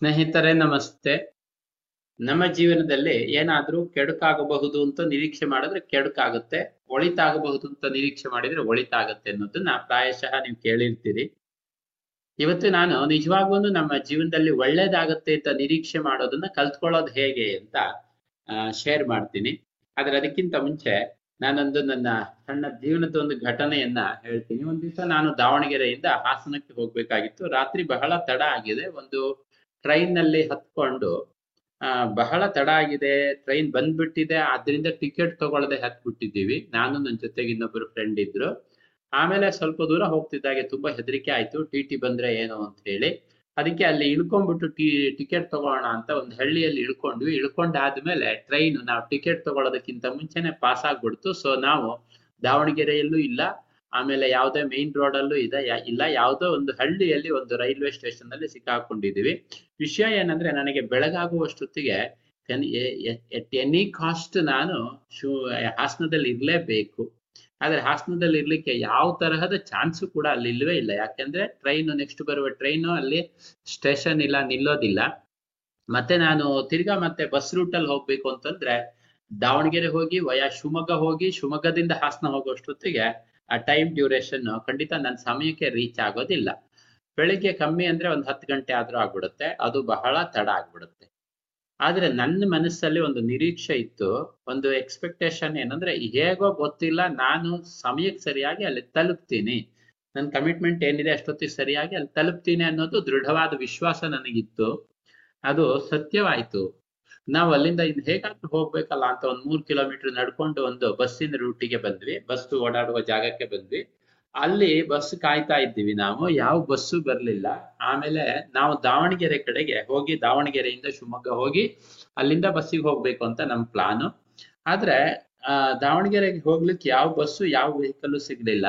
ಸ್ನೇಹಿತರೆ, ನಮಸ್ತೆ. ನಮ್ಮ ಜೀವನದಲ್ಲಿ ಏನಾದ್ರೂ ಕೆಡುಕಾಗಬಹುದು ಅಂತ ನಿರೀಕ್ಷೆ ಮಾಡಿದ್ರೆ ಕೆಡುಕಾಗುತ್ತೆ. ಒಳಿತಾಗಬಹುದು ಅಂತ ನಿರೀಕ್ಷೆ ಮಾಡಿದ್ರೆ ಒಳಿತಾಗುತ್ತೆ ಅನ್ನೋದನ್ನ ಪ್ರಾಯಶಃ ನೀವು ಕೇಳಿರ್ತೀರಿ. ಇವತ್ತು ನಾನು ನಿಜವಾಗ್ಲೂ ನಮ್ಮ ಜೀವನದಲ್ಲಿ ಒಳ್ಳೇದಾಗತ್ತೆ ಅಂತ ನಿರೀಕ್ಷೆ ಮಾಡೋದನ್ನ ಕಲ್ತ್ಕೊಳ್ಳೋದು ಹೇಗೆ ಅಂತ ಶೇರ್ ಮಾಡ್ತೀನಿ. ಆದ್ರೆ ಅದಕ್ಕಿಂತ ಮುಂಚೆ ನಾನೊಂದು ನನ್ನ ಸಣ್ಣ ಜೀವನದ ಒಂದು ಘಟನೆಯನ್ನ ಹೇಳ್ತೀನಿ. ಒಂದ್ ದಿವಸ ನಾನು ದಾವಣಗೆರೆಯಿಂದ ಹಾಸನಕ್ಕೆ ಹೋಗ್ಬೇಕಾಗಿತ್ತು. ರಾತ್ರಿ ಬಹಳ ತಡ ಆಗಿದೆ. ಒಂದು ಟ್ರೈನ್ನಲ್ಲಿ ಹತ್ಕೊಂಡು ಬಹಳ ತಡ ಆಗಿದೆ, ಟ್ರೈನ್ ಬಂದ್ಬಿಟ್ಟಿದೆ ಅದರಿಂದ ಟಿಕೆಟ್ ತಗೊಳ್ಳದೆ ಹತ್ಬಿಟ್ಟಿದ್ದೀವಿ. ನಾನು ನನ್ನ ಜೊತೆಗೆ ಇನ್ನೊಬ್ಬರು ಫ್ರೆಂಡ್ ಇದ್ರು. ಆಮೇಲೆ ಸ್ವಲ್ಪ ದೂರ ಹೋಗ್ತಿದ್ದಾಗೆ ತುಂಬಾ ಹೆದರಿಕೆ ಆಯ್ತು. ಟಿ ಟಿ ಬಂದ್ರೆ ಏನು ಅಂತ ಹೇಳಿ. ಅದಕ್ಕೆ ಅಲ್ಲಿ ಇಳ್ಕೊಂಡ್ಬಿಟ್ಟು ಟಿ, ಟಿಕೆಟ್ ತಗೋಣ ಅಂತ ಒಂದು ಹಳ್ಳಿಯಲ್ಲಿ ಇಳ್ಕೊಂಡ್ವಿ. ಇಳ್ಕೊಂಡಾದ್ಮೇಲೆ ಟ್ರೈನ್, ನಾವು ಟಿಕೆಟ್ ತಗೊಳ್ಳೋದಕ್ಕಿಂತ ಮುಂಚೆನೆ ಪಾಸ್ ಆಗ್ಬಿಡ್ತು ಸೊ ನಾವು ದಾವಣಗೆರೆಯಲ್ಲೂ ಇಲ್ಲ ಆಮೇಲೆ ಯಾವುದೇ ಮೇನ್ ರೋಡ್ ಅಲ್ಲೂ ಇದೆ ಇಲ್ಲ, ಯಾವುದೋ ಒಂದು ಹಳ್ಳಿಯಲ್ಲಿ ಒಂದು ರೈಲ್ವೆ ಸ್ಟೇಷನ್ ಅಲ್ಲಿ ಸಿಕ್ಕಾಕೊಂಡಿದೀವಿ ವಿಷಯ ಏನಂದ್ರೆ ನನಗೆ ಬೆಳಗಾಗುವಷ್ಟೊತ್ತಿಗೆ ಎಟ್ ಎನಿ ಕಾಸ್ಟ್ ನಾನು ಹಾಸನದಲ್ಲಿ ಇರ್ಲೇಬೇಕು. ಆದ್ರೆ ಹಾಸನದಲ್ಲಿ ಇರ್ಲಿಕ್ಕೆ ಯಾವ ತರಹದ ಚಾನ್ಸ್ ಕೂಡ ಅಲ್ಲಿ ಇಲ್ವೇ ಇಲ್ಲ. ಯಾಕೆಂದ್ರೆ ಟ್ರೈನ್ ನೆಕ್ಸ್ಟ್ ಬರುವ ಟ್ರೈನು ಅಲ್ಲಿ ಸ್ಟೇಷನ್ ಇಲ್ಲ, ನಿಲ್ಲೋದಿಲ್ಲ. ಮತ್ತೆ ನಾನು ತಿರ್ಗಾ ಮತ್ತೆ ಬಸ್ ರೂಟ್ ಅಲ್ಲಿ ಹೋಗ್ಬೇಕು ಅಂತಂದ್ರೆ ದಾವಣಗೆರೆ ಹೋಗಿ, ವಯಾ, ಶಿವಮೊಗ್ಗ ಹೋಗಿ, ಶಿವಮೊಗ್ಗದಿಂದ ಹಾಸನ ಹೋಗೋಷ್ಟೊತ್ತಿಗೆ ಆ ಟೈಮ್ ಡ್ಯೂರೇಷನ್ ಖಂಡಿತ ನನ್ನ ಸಮಯಕ್ಕೆ ರೀಚ್ ಆಗೋದಿಲ್ಲ. ಬೆಳಿಗ್ಗೆ ಕಮ್ಮಿ ಅಂದ್ರೆ ಒಂದು ಹತ್ತು ಗಂಟೆ ಆದ್ರೂ ಆಗ್ಬಿಡುತ್ತೆ, ಅದು ಬಹಳ ತಡ ಆಗ್ಬಿಡುತ್ತೆ. ಆದ್ರೆ ನನ್ನ ಮನಸ್ಸಲ್ಲಿ ಒಂದು ನಿರೀಕ್ಷೆ ಇತ್ತು, ಒಂದು ಎಕ್ಸ್ಪೆಕ್ಟೇಷನ್ ಏನಂದ್ರೆ ಹೇಗೋ ಗೊತ್ತಿಲ್ಲ, ನಾನು ಸಮಯಕ್ಕೆ ಸರಿಯಾಗಿ ಅಲ್ಲಿ ತಲುಪ್ತೀನಿ. ನನ್ನ ಕಮಿಟ್ಮೆಂಟ್ ಏನಿದೆ ಅಷ್ಟೊತ್ತಿಗೆ ಸರಿಯಾಗಿ ಅಲ್ಲಿ ತಲುಪ್ತೀನಿ ಅನ್ನೋದು ದೃಢವಾದ ವಿಶ್ವಾಸ ನನಗಿತ್ತು. ಅದು ಸತ್ಯವಾಯ್ತು. ನಾವು ಅಲ್ಲಿಂದ ಇನ್ ಹೇಗಾದ್ರೂ ಹೋಗ್ಬೇಕಲ್ಲ ಅಂತ ಒಂದ್ ಮೂರ್ ಕಿಲೋಮೀಟರ್ ನಡ್ಕೊಂಡು ಒಂದು ಬಸ್ಸಿನ ರೂಟಿಗೆ ಬಂದ್ವಿ. ಬಸ್ ಓಡಾಡುವ ಜಾಗಕ್ಕೆ ಬಂದ್ವಿ. ಅಲ್ಲಿ ಬಸ್ ಕಾಯ್ತಾ ಇದ್ದೀವಿ ನಾವು. ಯಾವ ಬಸ್ಸು ಬರ್ಲಿಲ್ಲ. ಆಮೇಲೆ ನಾವು ದಾವಣಗೆರೆ ಕಡೆಗೆ ಹೋಗಿ ದಾವಣಗೆರೆಯಿಂದ ಶಿವಮೊಗ್ಗ ಹೋಗಿ ಅಲ್ಲಿಂದ ಬಸ್ಸಿಗೆ ಹೋಗ್ಬೇಕು ಅಂತ ನಮ್ ಪ್ಲಾನು ಆದ್ರೆ, ಆ, ದಾವಣಗೆರೆಗೆ ಹೋಗ್ಲಿಕ್ಕೆ ಯಾವ ಬಸ್ಸು, ಯಾವ ವೆಹಿಕಲ್ ಸಿಗ್ಲಿಲ್ಲ.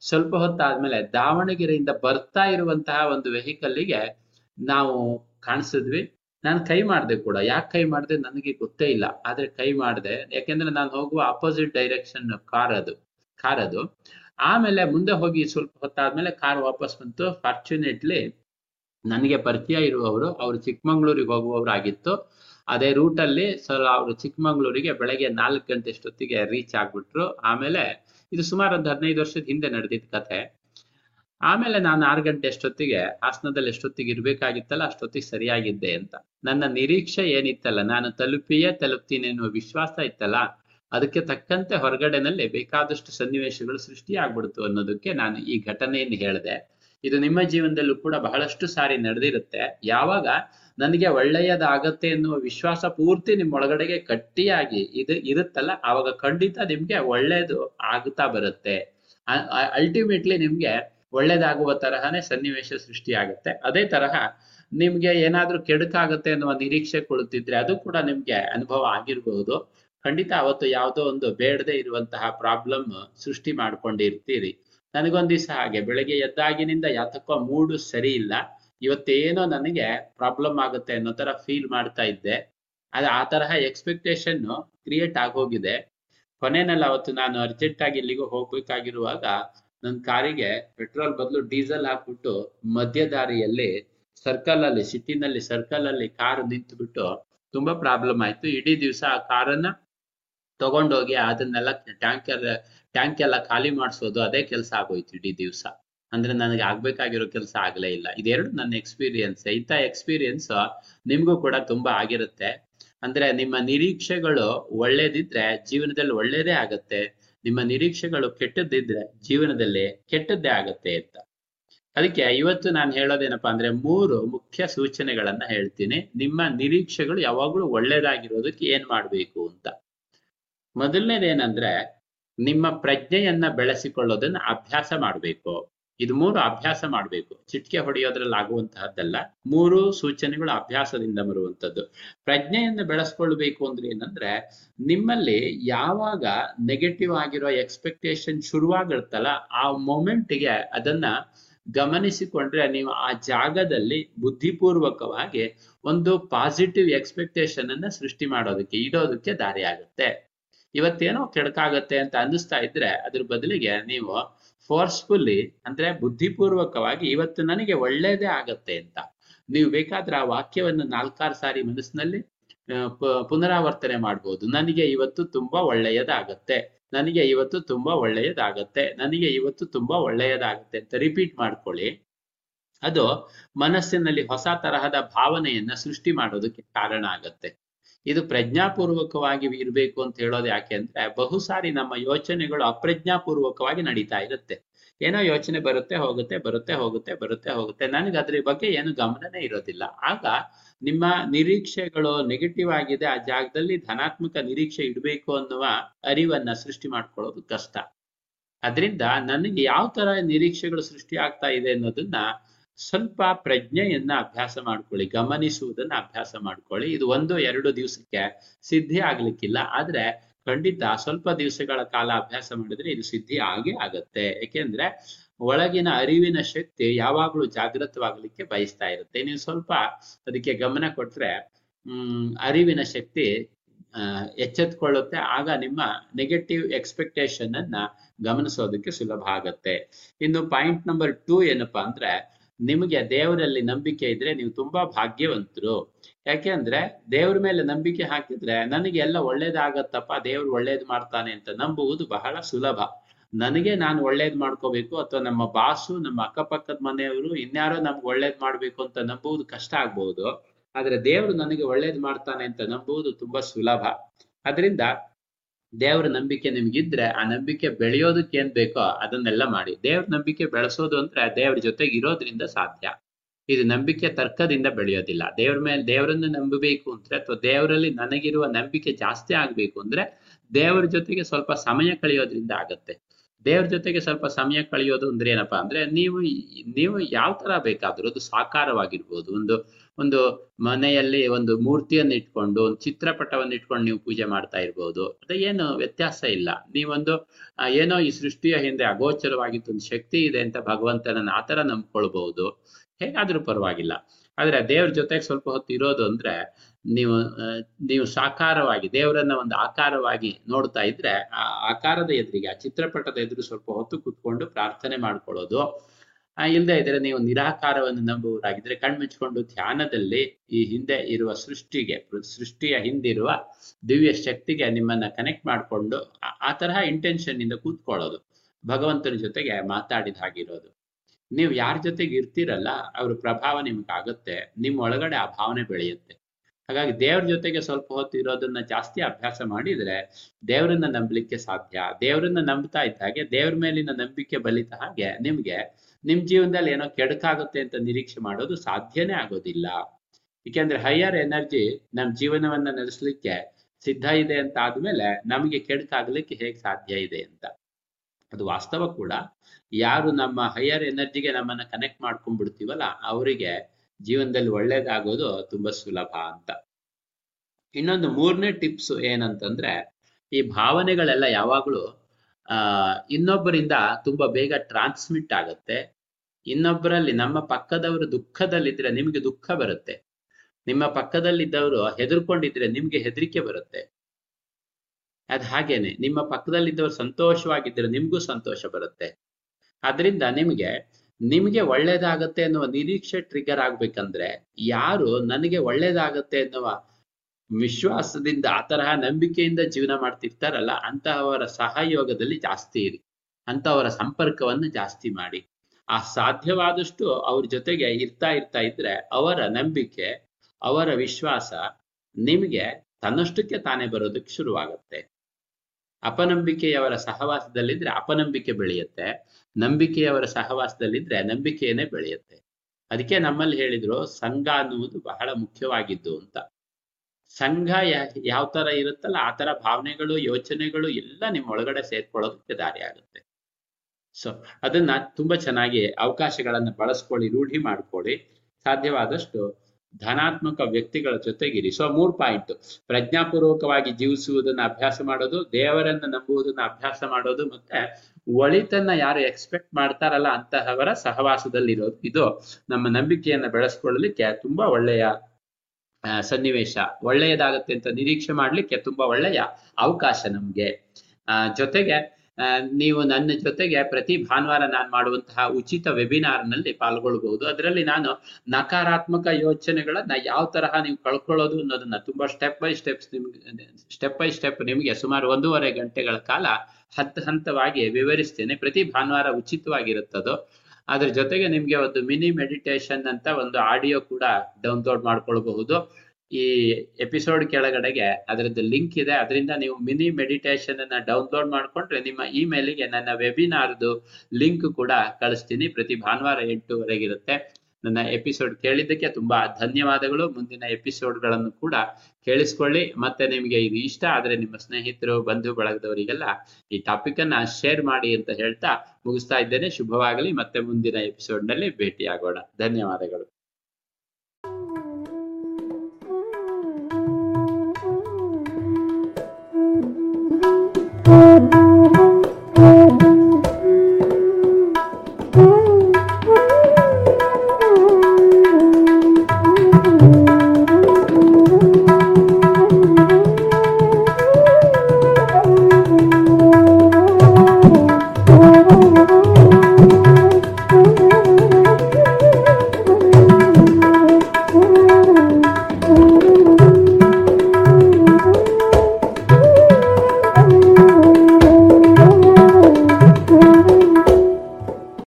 ಸ್ವಲ್ಪ ಹೊತ್ತಾದ್ಮೇಲೆ ದಾವಣಗೆರೆಯಿಂದ ಬರ್ತಾ ಇರುವಂತಹ ಒಂದು ವೆಹಿಕಲ್ಗೆ ನಾವು ಕಾಣಿಸಿದ್ವಿ. ನಾನು ಕೈ ಮಾಡಿದೆ ಕೂಡ. ಯಾಕೆ ಕೈ ಮಾಡಿದೆ ನನಗೆ ಗೊತ್ತೇ ಇಲ್ಲ. ಆದ್ರೆ ಕೈ ಮಾಡಿದೆ. ಯಾಕೆಂದ್ರೆ ನಾನು ಹೋಗುವ ಅಪೋಸಿಟ್ ಡೈರೆಕ್ಷನ್ ಕಾರ್ ಅದು. ಕಾರ್ ಅದು. ಆಮೇಲೆ ಮುಂದೆ ಹೋಗಿ ಸ್ವಲ್ಪ ಹೊತ್ತಾದ್ಮೇಲೆ ಕಾರ್ ವಾಪಸ್ ಬಂತು. ಫಾರ್ಚುನೇಟ್ಲಿ ನನಗೆ ಪರಿಚಯ ಇರುವವರು ಅವರು ಚಿಕ್ಕಮಂಗ್ಳೂರಿಗೆ ಹೋಗುವವರಾಗಿತ್ತು. ಅದೇ ರೂಟ್ ಅಲ್ಲಿ ಸರ್ ಅವರು ಚಿಕ್ಕಮಂಗ್ಳೂರಿಗೆ ಬೆಳಗ್ಗೆ ನಾಲ್ಕು ಗಂಟೆ ಅಷ್ಟೊತ್ತಿಗೆ ರೀಚ್ ಆಗ್ಬಿಟ್ರು. ಆಮೇಲೆ ಇದು ಸುಮಾರು ಒಂದು ಹದಿನೈದು ವರ್ಷದ ಹಿಂದೆ ನಡೆದಿದ್ದ ಕಥೆ ಆಮೇಲೆ ನಾನು ಆರು ಗಂಟೆ ಅಷ್ಟೊತ್ತಿಗೆ ಹಾಸನದಲ್ಲಿ ಎಷ್ಟೊತ್ತಿಗೆ ಇರ್ಬೇಕಾಗಿತ್ತಲ್ಲ ಅಷ್ಟೊತ್ತಿಗೆ ಸರಿಯಾಗಿದ್ದೆ ಅಂತ. ನನ್ನ ನಿರೀಕ್ಷೆ ಏನಿತ್ತಲ್ಲ, ನಾನು ತಲುಪಿಯೇ ತಲುಪ್ತೀನಿ ಎನ್ನುವ ವಿಶ್ವಾಸ ಇತ್ತಲ್ಲ, ಅದಕ್ಕೆ ತಕ್ಕಂತೆ ಹೊರಗಡೆನಲ್ಲಿ ಬೇಕಾದಷ್ಟು ಸನ್ನಿವೇಶಗಳು ಸೃಷ್ಟಿಯಾಗ್ಬಿಡ್ತು ಅನ್ನೋದಕ್ಕೆ ನಾನು ಈ ಘಟನೆಯನ್ನು ಹೇಳಿದೆ. ಇದು ನಿಮ್ಮ ಜೀವನದಲ್ಲೂ ಕೂಡ ಬಹಳಷ್ಟು ಸಾರಿ ನಡೆದಿರುತ್ತೆ. ಯಾವಾಗ ನನಗೆ ಒಳ್ಳೆಯದಾಗತ್ತೆ ಎನ್ನುವ ವಿಶ್ವಾಸ ಪೂರ್ತಿ ನಿಮ್ಮೊಳಗಡೆಗೆ ಗಟ್ಟಿಯಾಗಿ ಇದು ಇರುತ್ತಲ್ಲ, ಆವಾಗ ಖಂಡಿತ ನಿಮ್ಗೆ ಒಳ್ಳೇದು ಆಗ್ತಾ ಬರುತ್ತೆ. ಅಲ್ಟಿಮೇಟ್ಲಿ ನಿಮ್ಗೆ ಒಳ್ಳೇದಾಗುವ ತರಹನೇ ಸನ್ನಿವೇಶ ಸೃಷ್ಟಿಯಾಗುತ್ತೆ. ಅದೇ ತರಹ ನಿಮ್ಗೆ ಏನಾದ್ರೂ ಕೆಡುಕಾಗುತ್ತೆ ಅನ್ನುವ ನಿರೀಕ್ಷೆ ಕೊಡುತ್ತಿದ್ರೆ ಅದು ಕೂಡ ನಿಮ್ಗೆ ಅನುಭವ ಆಗಿರಬಹುದು ಖಂಡಿತ ಅವತ್ತು ಯಾವುದೋ ಒಂದು ಬೇಡದೆ ಇರುವಂತಹ ಪ್ರಾಬ್ಲಮ್ ಸೃಷ್ಟಿ ಮಾಡ್ಕೊಂಡಿರ್ತೀರಿ. ನನಗೊಂದ್ ದಿವಸ ಹಾಗೆ, ಬೆಳಗ್ಗೆ ಎದ್ದಾಗಿನಿಂದ ಯಾತಕ್ಕೋ ಮೂಡು ಸರಿ ಇಲ್ಲ. ಇವತ್ತೇನೋ ನನಗೆ ಪ್ರಾಬ್ಲಮ್ ಆಗುತ್ತೆ ಅನ್ನೋ ತರ ಫೀಲ್ ಮಾಡ್ತಾ ಇದ್ದೆ. ಅದು ಆ ತರಹ ಎಕ್ಸ್ಪೆಕ್ಟೇಷನ್ ಕ್ರಿಯೇಟ್ ಆಗೋಗಿದೆ. ಕೊನೆಯಲ್ಲಿ ಅವತ್ತು ನಾನು ಅರ್ಜೆಂಟ್ ಆಗಿ ಇಲ್ಲಿಗೂ ಹೋಗ್ಬೇಕಾಗಿರುವಾಗ ನನ್ನ ಕಾರಿಗೆ ಪೆಟ್ರೋಲ್ ಬದಲು ಡೀಸೆಲ್ ಹಾಕ್ಬಿಟ್ಟು ಮಧ್ಯ ದಾರಿಯಲ್ಲಿ ಸರ್ಕಲ್ ಅಲ್ಲಿ ಸಿಟಿನಲ್ಲಿ ಸರ್ಕಲ್ ಅಲ್ಲಿ ಕಾರ್ ನಿಂತುಬಿಟ್ಟು ತುಂಬಾ ಪ್ರಾಬ್ಲಮ್ ಆಯ್ತು. ಇಡೀ ದಿವಸ ಆ ಕಾರನ್ನ ತಗೊಂಡೋಗಿ ಅದನ್ನೆಲ್ಲ ಟ್ಯಾಂಕರ್ ಟ್ಯಾಂಕ್ ಎಲ್ಲ ಖಾಲಿ ಮಾಡಿಸೋದು ಅದೇ ಕೆಲಸ ಆಗೋಯ್ತು ಇಡೀ ದಿವಸ. ಅಂದ್ರೆ ನನಗೆ ಆಗ್ಬೇಕಾಗಿರೋ ಕೆಲಸ ಆಗ್ಲೇ ಇಲ್ಲ. ಇದೆರಡು ನನ್ನ ಎಕ್ಸ್ಪೀರಿಯನ್ಸ್ ಇಂಥ ಎಕ್ಸ್ಪೀರಿಯನ್ಸ್ ನಿಮ್ಗೂ ಕೂಡ ತುಂಬಾ ಆಗಿರುತ್ತೆ. ಅಂದ್ರೆ ನಿಮ್ಮ ನಿರೀಕ್ಷೆಗಳು ಒಳ್ಳೇದಿದ್ರೆ ಜೀವನದಲ್ಲಿ ಒಳ್ಳೇದೇ ಆಗತ್ತೆ. ನಿಮ್ಮ ನಿರೀಕ್ಷೆಗಳು ಕೆಟ್ಟದ್ದಿದ್ರೆ ಜೀವನದಲ್ಲಿ ಕೆಟ್ಟದ್ದೇ ಆಗತ್ತೆ ಅಂತ. ಅದಕ್ಕೆ ಇವತ್ತು ನಾನು ಹೇಳೋದೇನಪ್ಪಾ ಅಂದ್ರೆ ಮೂರು ಮುಖ್ಯ ಸೂಚನೆಗಳನ್ನ ಹೇಳ್ತೀನಿ. ನಿಮ್ಮ ನಿರೀಕ್ಷೆಗಳು ಯಾವಾಗ್ಲೂ ಒಳ್ಳೇದಾಗಿರೋದಕ್ಕೆ ಏನ್ ಮಾಡ್ಬೇಕು ಅಂತ. ಮೊದಲನೇದೇನಂದ್ರೆ ನಿಮ್ಮ ಪ್ರಜ್ಞೆಯನ್ನ ಬೆಳೆಸಿಕೊಳ್ಳೋದನ್ನ ಅಭ್ಯಾಸ ಮಾಡ್ಬೇಕು. ಇದು ಮೂರು ಅಭ್ಯಾಸ ಮಾಡ್ಬೇಕು. ಚಿಟ್ಕೆ ಹೊಡೆಯೋದ್ರಲ್ಲಿ ಆಗುವಂತಹದ್ದಲ್ಲ. ಮೂರು ಸೂಚನೆಗಳು ಅಭ್ಯಾಸದಿಂದ ಬರುವಂತದ್ದು. ಪ್ರಜ್ಞೆಯನ್ನ ಬೆಳೆಸ್ಕೊಳ್ಬೇಕು ಅಂದ್ರೆ ಏನಂದ್ರೆ, ನಿಮ್ಮಲ್ಲಿ ಯಾವಾಗ ನೆಗೆಟಿವ್ ಆಗಿರೋ ಎಕ್ಸ್ಪೆಕ್ಟೇಷನ್ ಶುರುವಾಗಿರ್ತಲ್ಲ ಆ ಮೊಮೆಂಟ್ಗೆ ಅದನ್ನ ಗಮನಿಸಿಕೊಂಡ್ರೆ ನೀವು ಆ ಜಾಗದಲ್ಲಿ ಬುದ್ಧಿಪೂರ್ವಕವಾಗಿ ಒಂದು ಪಾಸಿಟಿವ್ ಎಕ್ಸ್ಪೆಕ್ಟೇಷನ್ ಅನ್ನ ಸೃಷ್ಟಿ ಮಾಡೋದಕ್ಕೆ, ಇಡೋದಕ್ಕೆ ದಾರಿ ಆಗುತ್ತೆ ಇವತ್ತೇನೋ ಕೆಡಕಾಗತ್ತೆ ಅಂತ ಅನ್ನಿಸ್ತಾ ಇದ್ರೆ, ಅದ್ರ ಬದಲಿಗೆ ನೀವು ಫೋರ್ಸ್ಫುಲ್ಲಿ ಅಂದ್ರೆ ಬುದ್ಧಿಪೂರ್ವಕವಾಗಿ ಇವತ್ತು ನನಗೆ ಒಳ್ಳೇದೇ ಆಗತ್ತೆ ಅಂತ. ನೀವು ಬೇಕಾದ್ರೆ ಆ ವಾಕ್ಯವನ್ನು ನಾಲ್ಕಾರು ಸಾರಿ ಮನಸ್ಸಿನಲ್ಲಿ ಪುನರಾವರ್ತನೆ ಮಾಡ್ಬೋದು. ನನಗೆ ಇವತ್ತು ತುಂಬಾ ಒಳ್ಳೆಯದಾಗತ್ತೆ. ನನಗೆ ಇವತ್ತು ತುಂಬಾ ಒಳ್ಳೆಯದಾಗತ್ತೆ. ನನಗೆ ಇವತ್ತು ತುಂಬಾ ಒಳ್ಳೆಯದಾಗತ್ತೆ ಅಂತ ರಿಪೀಟ್ ಮಾಡ್ಕೊಳ್ಳಿ. ಅದು ಮನಸ್ಸಿನಲ್ಲಿ ಹೊಸ ತರಹದ ಭಾವನೆಯನ್ನ ಸೃಷ್ಟಿ ಮಾಡೋದಕ್ಕೆ ಕಾರಣ ಆಗತ್ತೆ. ಇದು ಪ್ರಜ್ಞಾಪೂರ್ವಕವಾಗಿ ಇರಬೇಕು ಅಂತ ಹೇಳೋದು ಯಾಕೆ ಅಂದ್ರೆ ಬಹುಸಾರಿ ನಮ್ಮ ಯೋಚನೆಗಳು ಅಪ್ರಜ್ಞಾಪೂರ್ವಕವಾಗಿ ನಡೀತಾ ಇರುತ್ತೆ. ಏನೋ ಯೋಚನೆ ಬರುತ್ತೆ, ಹೋಗುತ್ತೆ ಬರುತ್ತೆ ಹೋಗುತ್ತೆ ಬರುತ್ತೆ, ಹೋಗುತ್ತೆ. ನನಗೆ ಅದ್ರ ಬಗ್ಗೆ ಏನು ಗಮನನೇ ಇರೋದಿಲ್ಲ. ಆಗ ನಿಮ್ಮ ನಿರೀಕ್ಷೆಗಳು ನೆಗೆಟಿವ್ ಆಗಿದೆ, ಆ ಜಾಗದಲ್ಲಿ ಧನಾತ್ಮಕ ನಿರೀಕ್ಷೆ ಇಡಬೇಕು ಅನ್ನುವ ಅರಿವನ್ನ ಸೃಷ್ಟಿ ಮಾಡ್ಕೊಳ್ಳೋದು ಕಷ್ಟ. ಅದರಿಂದ ನನಗೆ ಯಾವ ತರ ನಿರೀಕ್ಷೆಗಳು ಸೃಷ್ಟಿ ಆಗ್ತಾ ಇದೆ ಅನ್ನೋದನ್ನ ಸ್ವಲ್ಪ ಪ್ರಜ್ಞೆಯನ್ನ ಅಭ್ಯಾಸ ಮಾಡ್ಕೊಳ್ಳಿ ಗಮನಿಸುವುದನ್ನ ಅಭ್ಯಾಸ ಮಾಡ್ಕೊಳ್ಳಿ. ಇದು ಒಂದು ಎರಡು ದಿವಸಕ್ಕೆ ಸಿದ್ಧಿ ಆಗ್ಲಿಕ್ಕಿಲ್ಲ. ಆದ್ರೆ ಖಂಡಿತ ಸ್ವಲ್ಪ ದಿವಸಗಳ ಕಾಲ ಅಭ್ಯಾಸ ಮಾಡಿದ್ರೆ ಇದು ಸಿದ್ಧಿ ಆಗಿ ಆಗತ್ತೆ. ಯಾಕೆಂದ್ರೆ ಒಳಗಿನ ಅರಿವಿನ ಶಕ್ತಿ ಯಾವಾಗ್ಲೂ ಜಾಗೃತವಾಗ್ಲಿಕ್ಕೆ ಬಯಸ್ತಾ ಇರುತ್ತೆ. ನೀವು ಸ್ವಲ್ಪ ಅದಕ್ಕೆ ಗಮನ ಕೊಟ್ರೆ ಹ್ಮ್ ಅರಿವಿನ ಶಕ್ತಿ ಆ, ಎಚ್ಚೆತ್ಕೊಳ್ಳುತ್ತೆ. ಆಗ ನಿಮ್ಮ ನೆಗೆಟಿವ್ ಎಕ್ಸ್ಪೆಕ್ಟೇಷನ್ ಅನ್ನ ಗಮನಿಸೋದಕ್ಕೆ ಸುಲಭ ಆಗತ್ತೆ. ಇನ್ನು ಪಾಯಿಂಟ್ ನಂಬರ್ ಟೂ ಏನಪ್ಪಾ ಅಂದ್ರೆ ನಿಮಗೆ ದೇವರಲ್ಲಿ ನಂಬಿಕೆ ಇದ್ರೆ ನೀವು ತುಂಬಾ ಭಾಗ್ಯವಂತರು. ಯಾಕೆ ಅಂದ್ರೆ ದೇವ್ರ ಮೇಲೆ ನಂಬಿಕೆ ಹಾಕಿದ್ರೆ ನನಗೆ ಎಲ್ಲ ಒಳ್ಳೇದಾಗತ್ತಪ್ಪ, ದೇವ್ರು ಒಳ್ಳೇದು ಮಾಡ್ತಾನೆ ಅಂತ ನಂಬುವುದು ಬಹಳ ಸುಲಭ. ನನಗೆ ನಾನು ಒಳ್ಳೇದ್ ಮಾಡ್ಕೋಬೇಕು ಅಥವಾ ನಮ್ಮ ಬಾಸು, ನಮ್ಮ ಅಕ್ಕಪಕ್ಕದ ಮನೆಯವರು ಇನ್ಯಾರೋ ನಮ್ಗೆ ಒಳ್ಳೇದ್ ಮಾಡ್ಬೇಕು ಅಂತ ನಂಬುವುದು ಕಷ್ಟ ಆಗ್ಬಹುದು ಆದ್ರೆ ದೇವ್ರು ನನಗೆ ಒಳ್ಳೇದ್ ಮಾಡ್ತಾನೆ ಅಂತ ನಂಬುವುದು ತುಂಬಾ ಸುಲಭ. ಅದರಿಂದ ದೇವ್ರ ನಂಬಿಕೆ ನಿಮ್ಗಿದ್ರೆ ಆ ನಂಬಿಕೆ ಬೆಳೆಯೋದಕ್ಕೆ ಏನ್ ಬೇಕೋ ಅದನ್ನೆಲ್ಲ ಮಾಡಿ. ದೇವ್ರ ನಂಬಿಕೆ ಬೆಳೆಸೋದು ಅಂದ್ರೆ ದೇವ್ರ ಜೊತೆಗೆ ಇರೋದ್ರಿಂದ ಸಾಧ್ಯ. ಇದು ನಂಬಿಕೆ ತರ್ಕದಿಂದ ಬೆಳೆಯೋದಿಲ್ಲ. ದೇವ್ರ ಮೇಲೆ ದೇವರನ್ನು ನಂಬಬೇಕು ಅಂದ್ರೆ ಅಥವಾ ದೇವರಲ್ಲಿ ನನಗಿರುವ ನಂಬಿಕೆ ಜಾಸ್ತಿ ಆಗ್ಬೇಕು ಅಂದ್ರೆ ದೇವರ ಜೊತೆಗೆ ಸ್ವಲ್ಪ ಸಮಯ ಕಳೆಯೋದ್ರಿಂದ ಆಗತ್ತೆ. ದೇವ್ರ ಜೊತೆಗೆ ಸ್ವಲ್ಪ ಸಮಯ ಕಳೆಯೋದು ಅಂದ್ರೆ ಏನಪ್ಪಾ ಅಂದ್ರೆ ನೀವು ನೀವು ಯಾವ ತರ ಬೇಕಾದ್ರೂ ಅದು ಸಾಕಾರವಾಗಿರ್ಬೋದು, ಒಂದು ಒಂದು ಮನೆಯಲ್ಲಿ ಒಂದು ಮೂರ್ತಿಯನ್ನು ಇಟ್ಕೊಂಡು, ಒಂದು ಚಿತ್ರಪಟವನ್ನು ಇಟ್ಕೊಂಡು ನೀವು ಪೂಜೆ ಮಾಡ್ತಾ ಇರ್ಬೋದು. ಅದೇ ಏನು ವ್ಯತ್ಯಾಸ ಇಲ್ಲ. ನೀವೊಂದು ಏನೋ ಈ ಸೃಷ್ಟಿಯ ಹಿಂದೆ ಅಗೋಚರವಾಗಿತ್ತು ಒಂದು ಶಕ್ತಿ ಇದೆ ಅಂತ ಭಗವಂತನನ್ನ ಆತರ ನಂಬ್ಕೊಳ್ಬಹುದು ಹೇಗಾದ್ರೂ ಪರವಾಗಿಲ್ಲ. ಆದ್ರೆ ದೇವ್ರ ಜೊತೆಗೆ ಸ್ವಲ್ಪ ಹೊತ್ತು ಇರೋದು ಅಂದ್ರೆ ನೀವು ನೀವು ಸಾಕಾರವಾಗಿ ದೇವರನ್ನ ಒಂದು ಆಕಾರವಾಗಿ ನೋಡ್ತಾ ಇದ್ರೆ ಆ ಆಕಾರದ ಎದುರಿಗೆ ಆ ಚಿತ್ರಪಟದ ಎದುರು ಸ್ವಲ್ಪ ಹೊತ್ತು ಕುತ್ಕೊಂಡು ಪ್ರಾರ್ಥನೆ ಮಾಡ್ಕೊಳ್ಳೋದು. ಆ, ಇಲ್ದೇ ಇದ್ರೆ ನೀವು ನಿರಾಕಾರವನ್ನು ನಂಬುವರಾಗಿದ್ರೆ ಕಣ್ಮುಚ್ಕೊಂಡು ಧ್ಯಾನದಲ್ಲಿ ಈ ಹಿಂದೆ ಇರುವ ಸೃಷ್ಟಿಗೆ ಸೃಷ್ಟಿಯ ಹಿಂದಿರುವ ದಿವ್ಯ ಶಕ್ತಿಗೆ ನಿಮ್ಮನ್ನ ಕನೆಕ್ಟ್ ಮಾಡ್ಕೊಂಡು ಆ ತರಹ ಇಂಟೆನ್ಷನ್ ಇಂದ ಕೂತ್ಕೊಳ್ಳೋದು. ಭಗವಂತನ ಜೊತೆಗೆ ಮಾತಾಡಿದ ಹಾಗಿರೋದು ನೀವು ಯಾರ ಜೊತೆಗೆ ಇರ್ತೀರಲ್ಲ, ಅವ್ರ ಪ್ರಭಾವ ನಿಮ್ಗೆ ಆಗುತ್ತೆ ನಿಮ್ಮ ಒಳಗಡೆ ಆ ಭಾವನೆ ಬೆಳೆಯುತ್ತೆ. ಹಾಗಾಗಿ ದೇವ್ರ ಜೊತೆಗೆ ಸ್ವಲ್ಪ ಹೊತ್ತು ಇರೋದನ್ನ ಜಾಸ್ತಿ ಅಭ್ಯಾಸ ಮಾಡಿದ್ರೆ ದೇವರನ್ನ ನಂಬಲಿಕ್ಕೆ ಸಾಧ್ಯ, ದೇವರನ್ನ ನಂಬ್ತಾ ಇದ್ದ ಹಾಗೆ ದೇವ್ರ ಮೇಲಿನ ನಂಬಿಕೆ ಬಲಿತ ಹಾಗೆ ನಿಮ್ಗೆ ನಿಮ್ ಜೀವನದಲ್ಲಿ ಏನೋ ಕೆಡಕಾಗುತ್ತೆ ಅಂತ ನಿರೀಕ್ಷೆ ಮಾಡೋದು ಸಾಧ್ಯನೇ ಆಗೋದಿಲ್ಲ. ಏಕೆಂದ್ರೆ ಹೈಯರ್ ಎನರ್ಜಿ ನಮ್ ಜೀವನವನ್ನ ನಡೆಸಲಿಕ್ಕೆ ಸಿದ್ಧ ಇದೆ ಅಂತ ಆದ್ಮೇಲೆ ನಮಗೆ ಕೆಡಕಾಗ್ಲಿಕ್ಕೆ ಹೇಗೆ ಸಾಧ್ಯ ಇದೆ ಅಂತ. ಅದು ವಾಸ್ತವ ಕೂಡ. ಯಾರು ನಮ್ಮ ಹೈಯರ್ ಎನರ್ಜಿಗೆ ನಮ್ಮನ್ನ ಕನೆಕ್ಟ್ ಮಾಡ್ಕೊಂಡ್ಬಿಡ್ತೀವಲ್ಲ, ಅವರಿಗೆ ಜೀವನದಲ್ಲಿ ಒಳ್ಳೇದಾಗೋದು ತುಂಬಾ ಸುಲಭ ಅಂತ. ಇನ್ನೊಂದು ಮೂರನೇ ಟಿಪ್ಸ್ ಏನಂತಂದ್ರೆ, ಈ ಭಾವನೆಗಳೆಲ್ಲ ಯಾವಾಗಲೂ, ಆ, ಇನ್ನೊಬ್ಬರಿಂದ ತುಂಬಾ ಬೇಗ ಟ್ರಾನ್ಸ್ಮಿಟ್ ಆಗತ್ತೆ. ಇನ್ನೊಬ್ಬರಲ್ಲಿ ನಮ್ಮ ಪಕ್ಕದವರು ದುಃಖದಲ್ಲಿದ್ರೆ ನಿಮ್ಗೆ ದುಃಖ ಬರುತ್ತೆ. ನಿಮ್ಮ ಪಕ್ಕದಲ್ಲಿದ್ದವರು ಹೆದರ್ಕೊಂಡಿದ್ರೆ ನಿಮ್ಗೆ ಹೆದರಿಕೆ ಬರುತ್ತೆ. ಅದ್ ಹಾಗೇನೆ, ನಿಮ್ಮ ಪಕ್ಕದಲ್ಲಿದ್ದವರು ಸಂತೋಷವಾಗಿದ್ದರೆ ನಿಮ್ಗೂ ಸಂತೋಷ ಬರುತ್ತೆ. ಅದರಿಂದ ನಿಮ್ಗೆ ನಿಮ್ಗೆ ಒಳ್ಳೇದಾಗತ್ತೆ ಅನ್ನುವ ನಿರೀಕ್ಷೆ ಟ್ರಿಗರ್ ಆಗ್ಬೇಕಂದ್ರೆ, ಯಾರು ನನಗೆ ಒಳ್ಳೇದಾಗತ್ತೆ ಅನ್ನುವ ವಿಶ್ವಾಸದಿಂದ, ಆ ತರಹ ನಂಬಿಕೆಯಿಂದ ಜೀವನ ಮಾಡ್ತಿರ್ತಾರಲ್ಲ, ಅಂತಹವರ ಸಹಯೋಗದಲ್ಲಿ ಜಾಸ್ತಿ ಇರಿ. ಅಂತಹವರ ಸಂಪರ್ಕವನ್ನು ಜಾಸ್ತಿ ಮಾಡಿ. ಆ ಸಾಧ್ಯವಾದಷ್ಟು ಅವ್ರ ಜೊತೆಗೆ ಇರ್ತಾ ಇರ್ತಾ ಇದ್ರೆ, ಅವರ ನಂಬಿಕೆ, ಅವರ ವಿಶ್ವಾಸ ನಿಮ್ಗೆ ತನ್ನಷ್ಟಕ್ಕೆ ತಾನೇ ಬರೋದಕ್ಕೆ ಶುರುವಾಗುತ್ತೆ. ಅಪನಂಬಿಕೆಯವರ ಸಹವಾಸದಲ್ಲಿದ್ರೆ ಅಪನಂಬಿಕೆ ಬೆಳೆಯುತ್ತೆ, ನಂಬಿಕೆಯವರ ಸಹವಾಸದಲ್ಲಿದ್ರೆ ನಂಬಿಕೆಯೇ ಬೆಳೆಯುತ್ತೆ. ಅದಕ್ಕೆ ನಮ್ಮಲ್ಲಿ ಹೇಳಿದ್ರು, ಸಂಘ ಅನ್ನುವುದು ಬಹಳ ಮುಖ್ಯವಾಗಿದ್ದು ಅಂತ. ಸಂಘ ಯಾವ ತರ ಇರುತ್ತಲ್ಲ, ಆ ತರ ಭಾವನೆಗಳು, ಯೋಚನೆಗಳು ಎಲ್ಲ ನಿಮ್ಮ ಒಳಗಡೆ ಸೇರ್ಕೊಳ್ಳೋದಕ್ಕೆ ದಾರಿ ಆಗುತ್ತೆ. ಸೊ ಅದನ್ನ ತುಂಬಾ ಚೆನ್ನಾಗಿ ಅವಕಾಶಗಳನ್ನ ಬಳಸ್ಕೊಳ್ಳಿ, ರೂಢಿ ಮಾಡ್ಕೊಳ್ಳಿ. ಸಾಧ್ಯವಾದಷ್ಟು ಧನಾತ್ಮಕ ವ್ಯಕ್ತಿಗಳ ಜೊತೆಗಿರಿ. ಸೊ ಮೂರ್ ಪಾಯಿಂಟ್ ಪ್ರಜ್ಞಾಪೂರ್ವಕವಾಗಿ ಜೀವಿಸುವುದನ್ನ ಅಭ್ಯಾಸ ಮಾಡೋದು, ದೇವರನ್ನ ನಂಬುವುದನ್ನ ಅಭ್ಯಾಸ ಮಾಡೋದು, ಮತ್ತೆ ಒಳಿತನ್ನ ಯಾರು ಎಕ್ಸ್ಪೆಕ್ಟ್ ಮಾಡ್ತಾರಲ್ಲ ಅಂತಹವರ ಸಹವಾಸದಲ್ಲಿರೋದು. ಇದು ನಮ್ಮ ನಂಬಿಕೆಯನ್ನ ಬೆಳೆಸ್ಕೊಳ್ಳಲಿಕ್ಕೆ ತುಂಬಾ ಒಳ್ಳೆಯ ಸನ್ನಿವೇಶ. ಒಳ್ಳೆಯದಾಗತ್ತೆ ಅಂತ ನಿರೀಕ್ಷೆ ಮಾಡ್ಲಿಕ್ಕೆ ತುಂಬಾ ಒಳ್ಳೆಯ ಅವಕಾಶ ನಮ್ಗೆ. ಜೊತೆಗೆ ನೀವು ನನ್ನ ಜೊತೆಗೆ ಪ್ರತಿ ಭಾನುವಾರ ನಾನು ಮಾಡುವಂತಹ ಉಚಿತ ವೆಬಿನಾರ್ನಲ್ಲಿ ಪಾಲ್ಗೊಳ್ಬಹುದು. ಅದರಲ್ಲಿ ನಾನು ನಕಾರಾತ್ಮಕ ಯೋಚನೆಗಳನ್ನ ಯಾವ ತರಹ ನೀವು ಕಳ್ಕೊಳ್ಳೋದು ಅನ್ನೋದನ್ನ ತುಂಬಾ ಸ್ಟೆಪ್ ಬೈ ಸ್ಟೆಪ್ಸ್ ನಿಮ್ಗೆ ಸ್ಟೆಪ್ ಬೈ ಸ್ಟೆಪ್ ನಿಮಗೆ ಸುಮಾರು ಒಂದೂವರೆ ಗಂಟೆಗಳ ಕಾಲ ಹಂತ ಹಂತವಾಗಿ ವಿವರಿಸ್ತೇನೆ. ಪ್ರತಿ ಭಾನುವಾರ ಉಚಿತವಾಗಿರುತ್ತದು, ಅದ್ರ ಜೊತೆಗೆ ನಿಮ್ಗೆ ಒಂದು ಮಿನಿ ಮೆಡಿಟೇಷನ್ ಅಂತ ಒಂದು ಆಡಿಯೋ ಕೂಡ ಡೌನ್ಲೋಡ್ ಮಾಡ್ಕೊಳ್ಬಹುದು. ಈ ಎಪಿಸೋಡ್ ಕೆಳಗಡೆಗೆ ಅದರದ್ದು ಲಿಂಕ್ ಇದೆ. ಅದರಿಂದ ನೀವು ಮಿನಿ ಮೆಡಿಟೇಷನ್ ಅನ್ನ ಡೌನ್ಲೋಡ್ ಮಾಡ್ಕೊಂಡ್ರೆ ನಿಮ್ಮ ಇಮೇಲಿಗೆ ನನ್ನ ವೆಬಿನಾರ್ದು ಲಿಂಕ್ ಕೂಡ ಕಳಿಸ್ತೀನಿ. ಪ್ರತಿ ಭಾನುವಾರ ಎಂಟುವರೆಗಿರುತ್ತೆ ನನ್ನ ಎಪಿಸೋಡ್ ಕೇಳಿದ್ದಕ್ಕೆ ತುಂಬಾ ಧನ್ಯವಾದಗಳು. ಮುಂದಿನ ಎಪಿಸೋಡ್ಗಳನ್ನು ಕೂಡ ಕೇಳಿಸ್ಕೊಳ್ಳಿ. ಮತ್ತೆ ನಿಮಗೆ ಇದು ಇಷ್ಟ ಆದ್ರೆ ನಿಮ್ಮ ಸ್ನೇಹಿತರು, ಬಂಧು, ಬಳಗದವರಿಗೆಲ್ಲ ಈ ಟಾಪಿಕ್ ಅನ್ನ ಶೇರ್ ಮಾಡಿ ಅಂತ ಹೇಳ್ತಾ ಮುಗಿಸ್ತಾ ಇದ್ದೇನೆ. ಶುಭವಾಗಲಿ. ಮತ್ತೆ ಮುಂದಿನ ಎಪಿಸೋಡ್ನಲ್ಲಿ ಭೇಟಿಯಾಗೋಣ. ಧನ್ಯವಾದಗಳು.